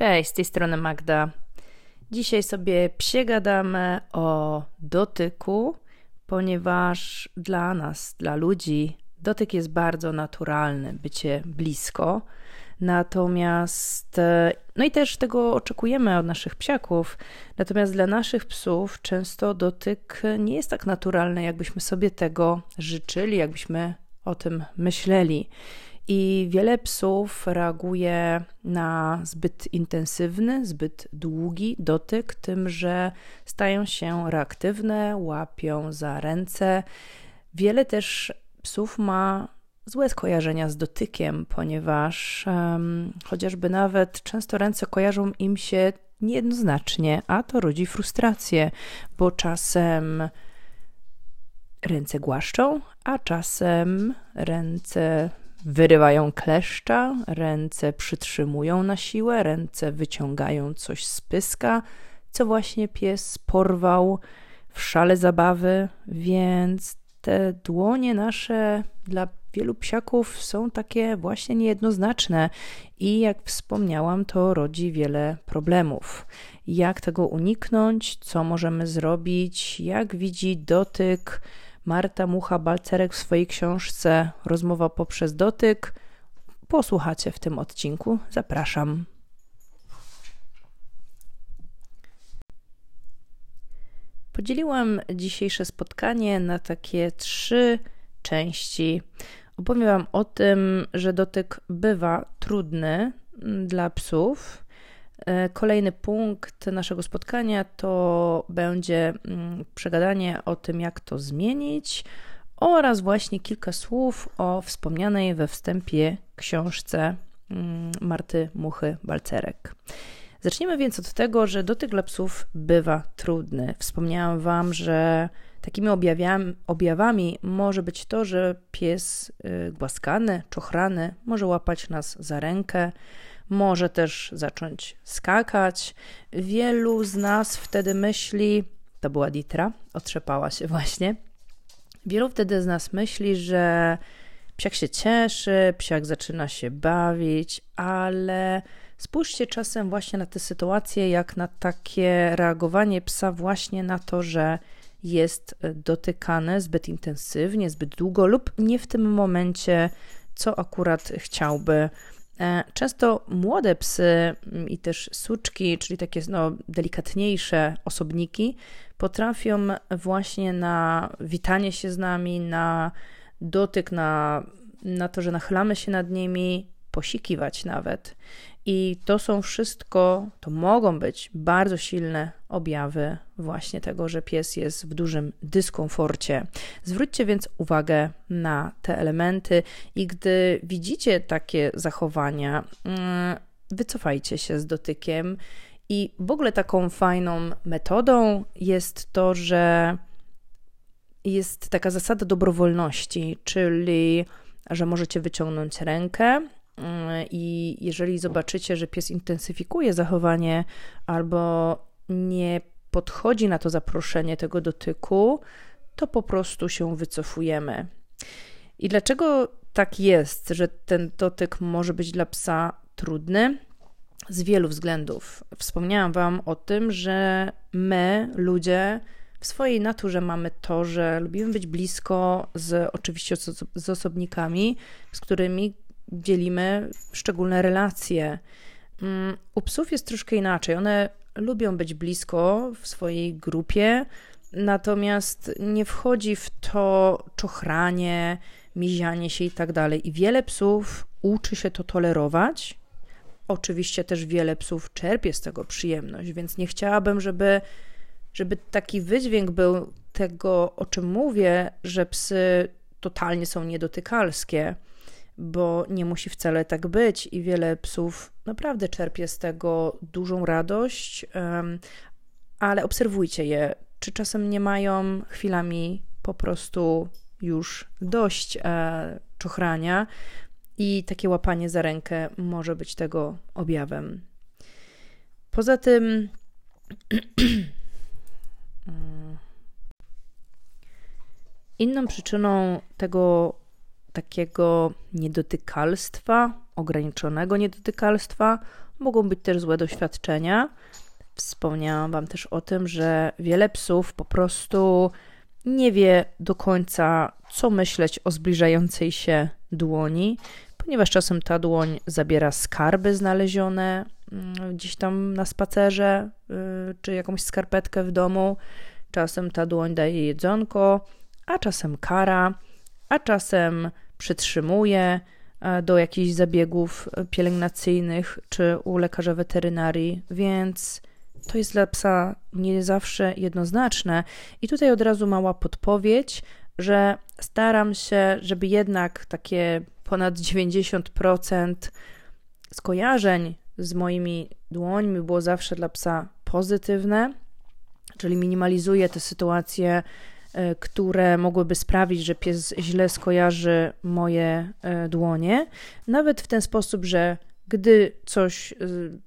Cześć, z tej strony Magda. Dzisiaj sobie przegadamy o dotyku, ponieważ dla nas, dla ludzi, dotyk jest bardzo naturalny, bycie blisko. Natomiast, e, no i też tego oczekujemy od naszych psiaków. Natomiast dla naszych psów często dotyk nie jest tak naturalny, jakbyśmy sobie tego życzyli, jakbyśmy o tym myśleli. I wiele psów reaguje na zbyt intensywny, zbyt długi dotyk, tym, że stają się reaktywne, łapią za ręce. Wiele też psów ma złe skojarzenia z dotykiem, ponieważ um, chociażby nawet często ręce kojarzą im się niejednoznacznie, a to rodzi frustrację, bo czasem ręce głaszczą, a czasem ręce wyrywają kleszcza, ręce przytrzymują na siłę, ręce wyciągają coś z pyska, co właśnie pies porwał w szale zabawy, więc te dłonie nasze dla wielu psiaków są takie właśnie niejednoznaczne i jak wspomniałam, to rodzi wiele problemów. Jak tego uniknąć, co możemy zrobić, jak widzi dotyk, Marta Mucha-Balcerek w swojej książce Rozmowa poprzez dotyk. Posłuchacie w tym odcinku. Zapraszam. Podzieliłam dzisiejsze spotkanie na takie trzy części. Opowiem Wam o tym, że dotyk bywa trudny dla psów, kolejny punkt naszego spotkania to będzie mm, przegadanie o tym, jak to zmienić, oraz właśnie kilka słów o wspomnianej we wstępie książce mm, Marty Muchy-Balcerek. Zacznijmy więc od tego, że dotyk dla psów bywa trudny. Wspomniałam Wam, że takimi objawami, objawami może być to, że pies y, głaskany, czochrany może łapać nas za rękę, może też zacząć skakać. Wielu z nas wtedy myśli, to była Ditra, otrzepała się właśnie. Wielu wtedy z nas myśli, że psiak się cieszy, psiak zaczyna się bawić, ale spójrzcie czasem właśnie na tę sytuację, jak na takie reagowanie psa właśnie na to, że jest dotykane zbyt intensywnie, zbyt długo lub nie w tym momencie, co akurat chciałby często młode psy mm, i też suczki, czyli takie no, delikatniejsze osobniki, potrafią właśnie na witanie się z nami, na dotyk, na, na to, że nachylamy się nad nimi, posikiwać nawet. I to są wszystko, to mogą być bardzo silne objawy właśnie tego, że pies jest w dużym dyskomforcie. Zwróćcie więc uwagę na te elementy i gdy widzicie takie zachowania, mm, wycofajcie się z dotykiem. I w ogóle taką fajną metodą jest to, że jest taka zasada dobrowolności, czyli że możecie wyciągnąć rękę i jeżeli zobaczycie, że pies intensyfikuje zachowanie albo nie podchodzi na to zaproszenie tego dotyku, to po prostu się wycofujemy. I dlaczego tak jest, że ten dotyk może być dla psa trudny? Z wielu względów. Wspomniałam Wam o tym, że my, ludzie, w swojej naturze mamy to, że lubimy być blisko z oczywiście z osobnikami, z którymi dzielimy szczególne relacje. Mm, u psów jest troszkę inaczej. One lubią być blisko w swojej grupie, natomiast nie wchodzi w to czochranie, mizianie się i tak dalej. I wiele psów uczy się to tolerować. Oczywiście też wiele psów czerpie z tego przyjemność, więc nie chciałabym, żeby, żeby taki wydźwięk był tego, o czym mówię, że psy totalnie są niedotykalskie bo nie musi wcale tak być i wiele psów naprawdę czerpie z tego dużą radość, ale obserwujcie je, czy czasem nie mają chwilami po prostu już dość e, czochrania i takie łapanie za rękę może być tego objawem. Poza tym inną przyczyną tego takiego niedotykalstwa, ograniczonego niedotykalstwa, mogą być też złe doświadczenia. Wspomniałam Wam też o tym, że wiele psów po prostu nie wie do końca, co myśleć o zbliżającej się dłoni, ponieważ czasem ta dłoń zabiera skarby znalezione mm, gdzieś tam na spacerze, y, czy jakąś skarpetkę w domu. Czasem ta dłoń daje jedzonko, a czasem kara, a czasem przytrzymuje e, do jakichś zabiegów pielęgnacyjnych czy u lekarza weterynarii, więc to jest dla psa nie zawsze jednoznaczne. I tutaj od razu mała podpowiedź, że staram się, żeby jednak takie ponad 90% skojarzeń z moimi dłońmi było zawsze dla psa pozytywne, czyli minimalizuję te sytuacje, e, które mogłyby sprawić, że pies źle skojarzy moje e, dłonie, nawet w ten sposób, że gdy coś y,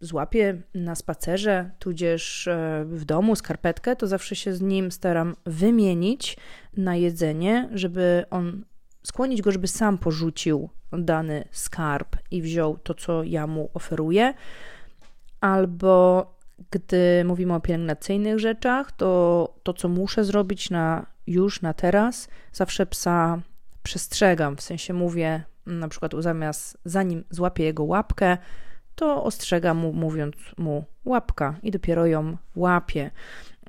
złapię na spacerze, tudzież e, w domu, skarpetkę, to zawsze się z nim staram wymienić na jedzenie, żeby on skłonić go, żeby sam porzucił dany skarb i wziął to, co ja mu oferuję. Albo gdy mówimy o pielęgnacyjnych rzeczach, to to, co muszę zrobić na już, na teraz, zawsze psa przestrzegam, w sensie mówię, na przykład zamiast zanim złapię jego łapkę, to ostrzegam mu, mówiąc mu łapka i dopiero ją łapie.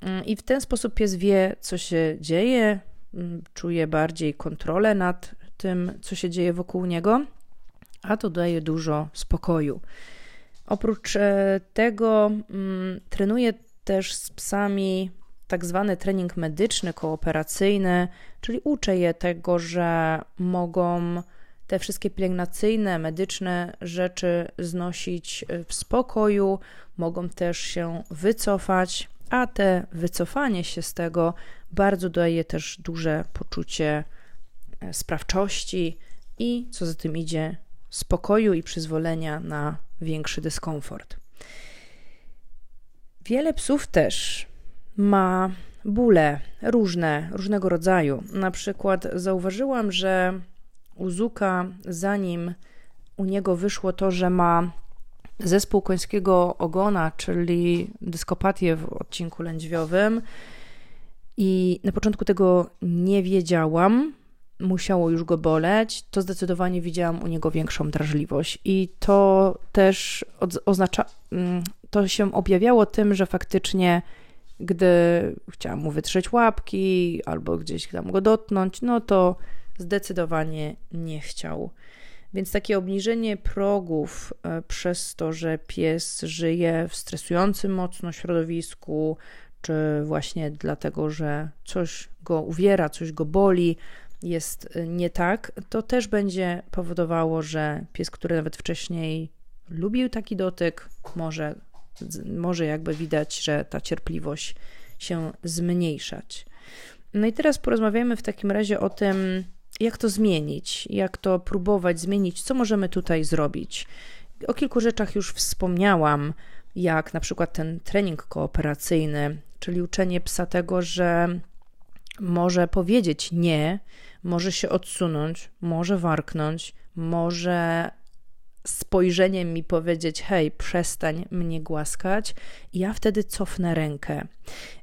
Mm, I w ten sposób pies wie, co się dzieje, mm, czuje bardziej kontrolę nad tym, co się dzieje wokół niego, a to daje dużo spokoju. Oprócz e, tego mm, trenuję też z psami tak zwany trening medyczny, kooperacyjny, czyli uczę je tego, że mogą te wszystkie pielęgnacyjne, medyczne rzeczy znosić e, w spokoju, mogą też się wycofać, a te wycofanie się z tego bardzo daje też duże poczucie e, sprawczości i co za tym idzie, spokoju i przyzwolenia na większy dyskomfort. Wiele psów też ma bóle różne, różnego rodzaju. Na przykład zauważyłam, że u Zuka, zanim u niego wyszło to, że ma zespół końskiego ogona, czyli dyskopatię w odcinku lędźwiowym, i na początku tego nie wiedziałam, musiało już go boleć, to zdecydowanie widziałam u niego większą drażliwość. I to też oznacza, mm, to się objawiało tym, że faktycznie, gdy chciałam mu wytrzeć łapki albo gdzieś tam go dotknąć, no to zdecydowanie nie chciał. Więc takie obniżenie progów e, przez to, że pies żyje w stresującym mocno środowisku, czy właśnie dlatego, że coś go uwiera, coś go boli, jest e, nie tak, to też będzie powodowało, że pies, który nawet wcześniej lubił taki dotyk, może, może jakby widać, że ta cierpliwość się zmniejszać. No i teraz porozmawiamy w takim razie o tym, jak to zmienić, jak to próbować zmienić, co możemy tutaj zrobić. O kilku rzeczach już wspomniałam, jak na przykład ten trening kooperacyjny, czyli uczenie psa tego, że może powiedzieć nie, może się odsunąć, może warknąć, może spojrzeniem mi powiedzieć: Hej, przestań mnie głaskać, i ja wtedy cofnę rękę.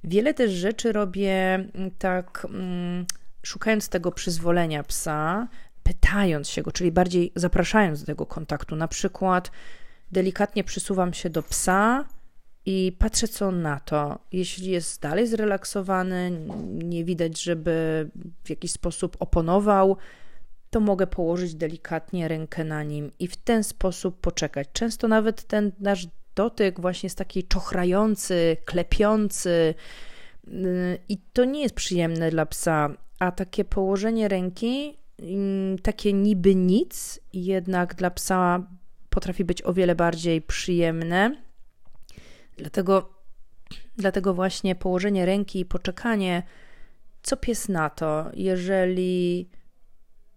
Wiele też rzeczy robię tak. Mm, szukając tego przyzwolenia psa, pytając się go, czyli bardziej zapraszając do tego kontaktu. Na przykład delikatnie przysuwam się do psa i patrzę, co on na to. Jeśli jest dalej zrelaksowany, nie widać, żeby w jakiś sposób oponował, to mogę położyć delikatnie rękę na nim i w ten sposób poczekać. Często nawet ten nasz dotyk właśnie jest taki czochrający, klepiący. Y, I to nie jest przyjemne dla psa a takie położenie ręki, mm, takie niby nic, jednak dla psa potrafi być o wiele bardziej przyjemne. Dlatego, dlatego właśnie położenie ręki i poczekanie, co pies na to, jeżeli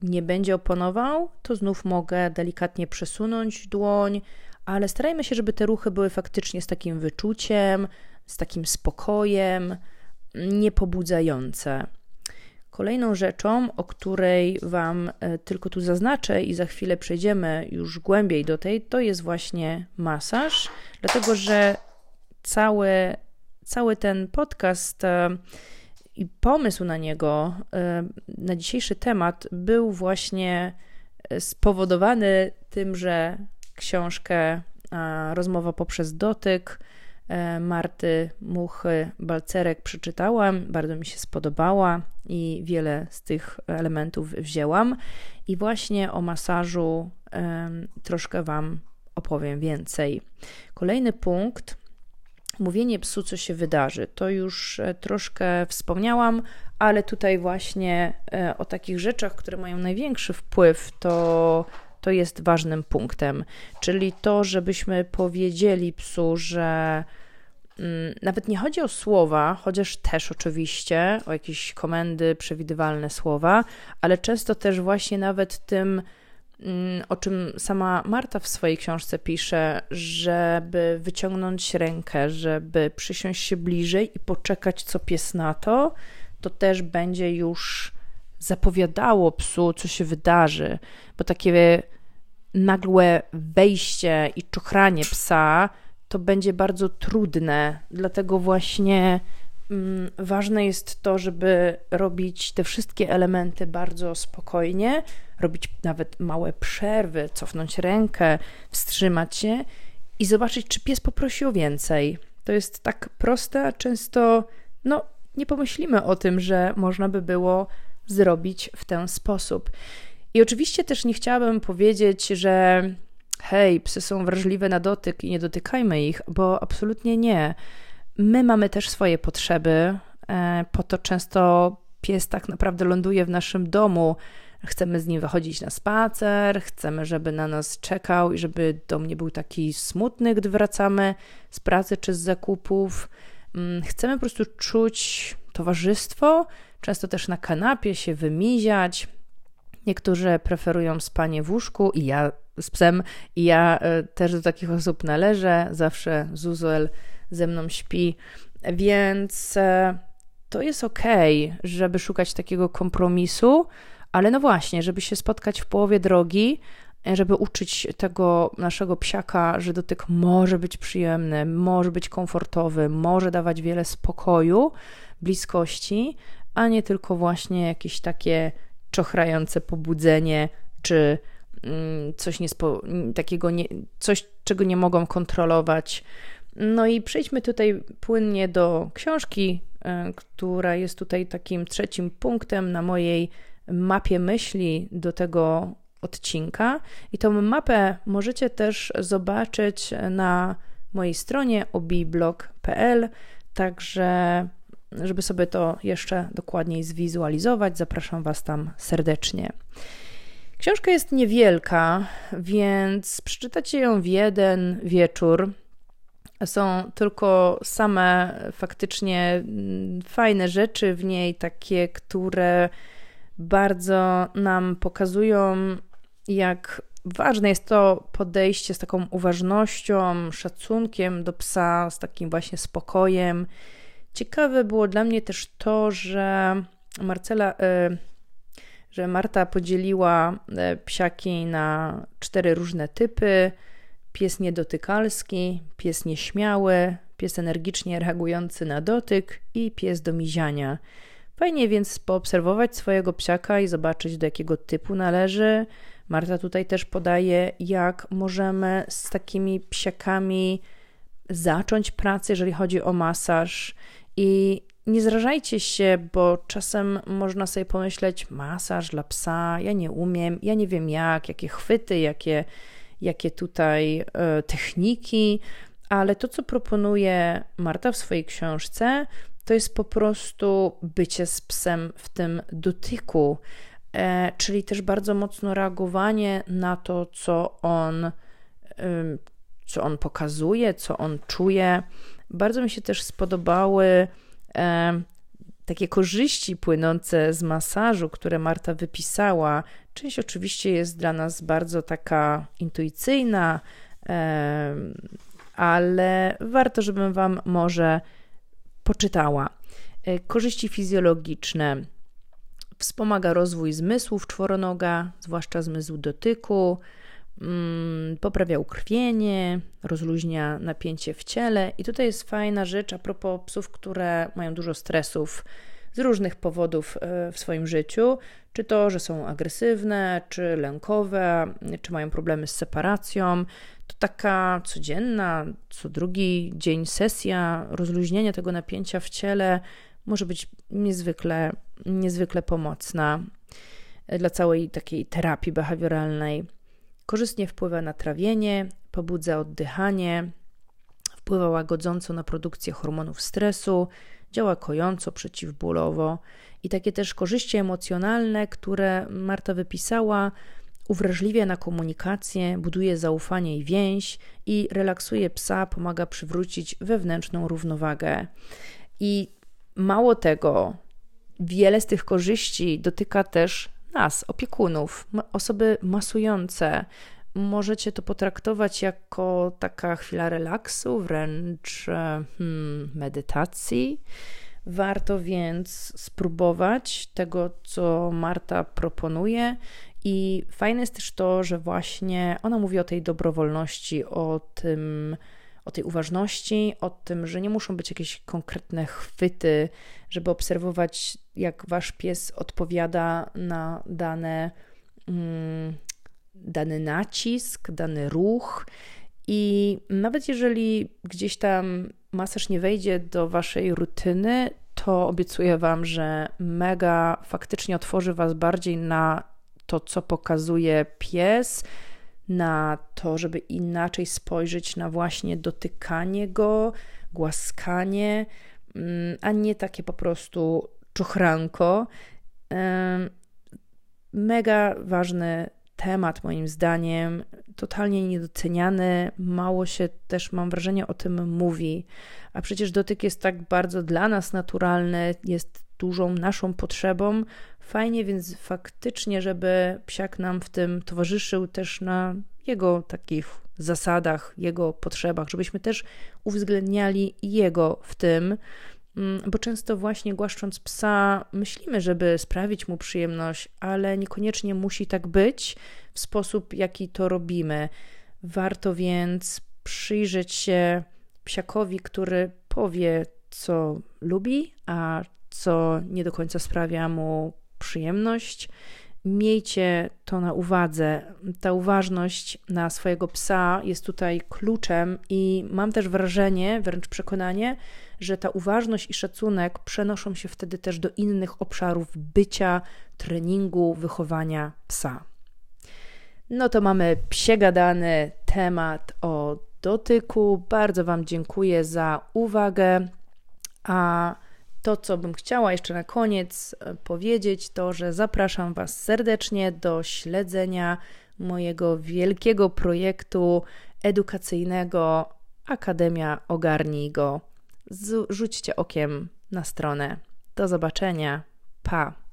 nie będzie oponował, to znów mogę delikatnie przesunąć dłoń, ale starajmy się, żeby te ruchy były faktycznie z takim wyczuciem, z takim spokojem, niepobudzające. Kolejną rzeczą, o której Wam e, tylko tu zaznaczę i za chwilę przejdziemy już głębiej do tej, to jest właśnie masaż, dlatego że cały, cały ten podcast e, i pomysł na niego, e, na dzisiejszy temat był właśnie spowodowany tym, że książkę Rozmowa poprzez dotyk E, Marty Muchy Balcerek przeczytałam, bardzo mi się spodobała i wiele z tych elementów wzięłam. I właśnie o masażu troszkę Wam opowiem więcej. Kolejny punkt. Mówienie psu, co się wydarzy. To już e, troszkę wspomniałam, ale tutaj właśnie e, o takich rzeczach, które mają największy wpływ, to to jest ważnym punktem, czyli to, żebyśmy powiedzieli psu, że mm, nawet nie chodzi o słowa, chociaż też oczywiście o jakieś komendy, przewidywalne słowa, ale często też właśnie nawet tym, o czym sama Marta w swojej książce pisze, żeby wyciągnąć rękę, żeby przysiąść się bliżej i poczekać, co pies na to, to też będzie już zapowiadało psu, co się wydarzy, bo takie nagłe wejście i czochranie psa to będzie bardzo trudne, dlatego właśnie mm, ważne jest to, żeby robić te wszystkie elementy bardzo spokojnie, robić nawet małe przerwy, cofnąć rękę, wstrzymać się i zobaczyć, czy pies poprosi o więcej. To jest tak proste, a często no, nie pomyślimy o tym, że można by było zrobić w ten sposób. I oczywiście też nie chciałabym powiedzieć, że hej, psy są wrażliwe na dotyk i nie dotykajmy ich, bo absolutnie nie. My mamy też swoje potrzeby, e, po to często pies tak naprawdę ląduje w naszym domu. Chcemy z nim wychodzić na spacer, chcemy, żeby na nas czekał i żeby dom nie był taki smutny, gdy wracamy z pracy czy z zakupów. Mm, chcemy po prostu czuć towarzystwo, często też na kanapie się wymiziać, Niektórzy preferują spanie w łóżku i ja z psem, i ja e, też do takich osób należę. Zawsze Zuzuel ze mną śpi, więc e, to jest ok, żeby szukać takiego kompromisu, ale no właśnie, żeby się spotkać w połowie drogi, e, żeby uczyć tego naszego psiaka, że dotyk może być przyjemny, może być komfortowy, może dawać wiele spokoju, bliskości, a nie tylko właśnie jakieś takie czochrające pobudzenie, czy mm, coś niespo, takiego, nie, coś, czego nie mogą kontrolować. No i przejdźmy tutaj płynnie do książki, e, która jest tutaj takim trzecim punktem na mojej mapie myśli do tego odcinka. I tą mapę możecie też zobaczyć na mojej stronie obiblog.pl, także żeby sobie to jeszcze dokładniej zwizualizować, zapraszam Was tam serdecznie. Książka jest niewielka, więc przeczytacie ją w jeden wieczór. Są tylko same faktycznie mm, fajne rzeczy w niej, takie, które bardzo nam pokazują, jak ważne jest to podejście z taką uważnością, szacunkiem do psa, z takim właśnie spokojem Ciekawe było dla mnie też to, że Marcela, e, że Marta podzieliła e, psiaki na cztery różne typy: pies niedotykalski, pies nieśmiały, pies energicznie reagujący na dotyk i pies do miziania. Fajnie więc poobserwować swojego psiaka i zobaczyć, do jakiego typu należy. Marta tutaj też podaje, jak możemy z takimi psiakami zacząć pracę, jeżeli chodzi o masaż, i nie zrażajcie się, bo czasem można sobie pomyśleć: masaż dla psa, ja nie umiem, ja nie wiem jak, jakie chwyty, jakie, jakie tutaj e, techniki, ale to, co proponuje Marta w swojej książce, to jest po prostu bycie z psem w tym dotyku, e, czyli też bardzo mocno reagowanie na to, co on, co on pokazuje, co on czuje. Bardzo mi się też spodobały e, takie korzyści płynące z masażu, które Marta wypisała. Część oczywiście jest dla nas bardzo taka intuicyjna, ale warto, żebym Wam może poczytała. E, korzyści fizjologiczne. Wspomaga rozwój zmysłów czworonoga, zwłaszcza zmysł dotyku, mm, poprawia ukrwienie, rozluźnia napięcie w ciele. I tutaj jest fajna rzecz a propos psów, które mają dużo stresów z różnych powodów e, w swoim życiu, czy to, że są agresywne, czy lękowe, czy mają problemy z separacją. To taka codzienna, co drugi dzień sesja rozluźnienia tego napięcia w ciele może być niezwykle, niezwykle pomocna dla całej takiej terapii behawioralnej. Korzystnie wpływa na trawienie, pobudza oddychanie, wpływa łagodząco na produkcję hormonów stresu, działa kojąco, przeciwbólowo i takie też korzyści emocjonalne, które Marta wypisała, uwrażliwia na komunikację, buduje zaufanie i więź i relaksuje psa, pomaga przywrócić wewnętrzną równowagę. I mało tego, wiele z tych korzyści dotyka też nas, opiekunów, osoby masujące. Możecie to potraktować jako taka chwila relaksu, wręcz e, hmm, medytacji. Warto więc spróbować tego, co Marta proponuje. I fajne jest też to, że właśnie ona mówi o tej dobrowolności, o tym, o tej uważności, o tym, że nie muszą być jakieś konkretne chwyty, żeby obserwować, jak wasz pies odpowiada na dane, mm, dany nacisk, dany ruch. I nawet jeżeli gdzieś tam masaż nie wejdzie do waszej rutyny, to obiecuję wam, że mega faktycznie otworzy was bardziej na to, co pokazuje pies, na to, żeby inaczej spojrzeć na właśnie dotykanie go, głaskanie, mm, a nie takie po prostu czuchranko. Mega ważny temat, moim zdaniem, totalnie niedoceniany, mało się też, mam wrażenie, o tym mówi. A przecież dotyk jest tak bardzo dla nas naturalny, jest dużą naszą potrzebą. Fajnie więc faktycznie, żeby psiak nam w tym towarzyszył też na jego takich zasadach, jego potrzebach, żebyśmy też uwzględniali jego w tym, bo często właśnie głaszcząc psa, myślimy, żeby sprawić mu przyjemność, ale niekoniecznie musi tak być w sposób, jaki to robimy. Warto więc przyjrzeć się psiakowi, który powie, co lubi, a co nie do końca sprawia mu przyjemność. Miejcie to na uwadze. Ta uważność na swojego psa jest tutaj kluczem, i mam też wrażenie, wręcz przekonanie, że ta uważność i szacunek przenoszą się wtedy też do innych obszarów bycia, treningu, wychowania psa. No to mamy psiegadany temat o dotyku. Bardzo Wam dziękuję za uwagę. A to, co bym chciała jeszcze na koniec e, powiedzieć, to że zapraszam Was serdecznie do śledzenia mojego wielkiego projektu edukacyjnego Akademia Ogarnij Go. Rzućcie okiem na stronę. Do zobaczenia. Pa!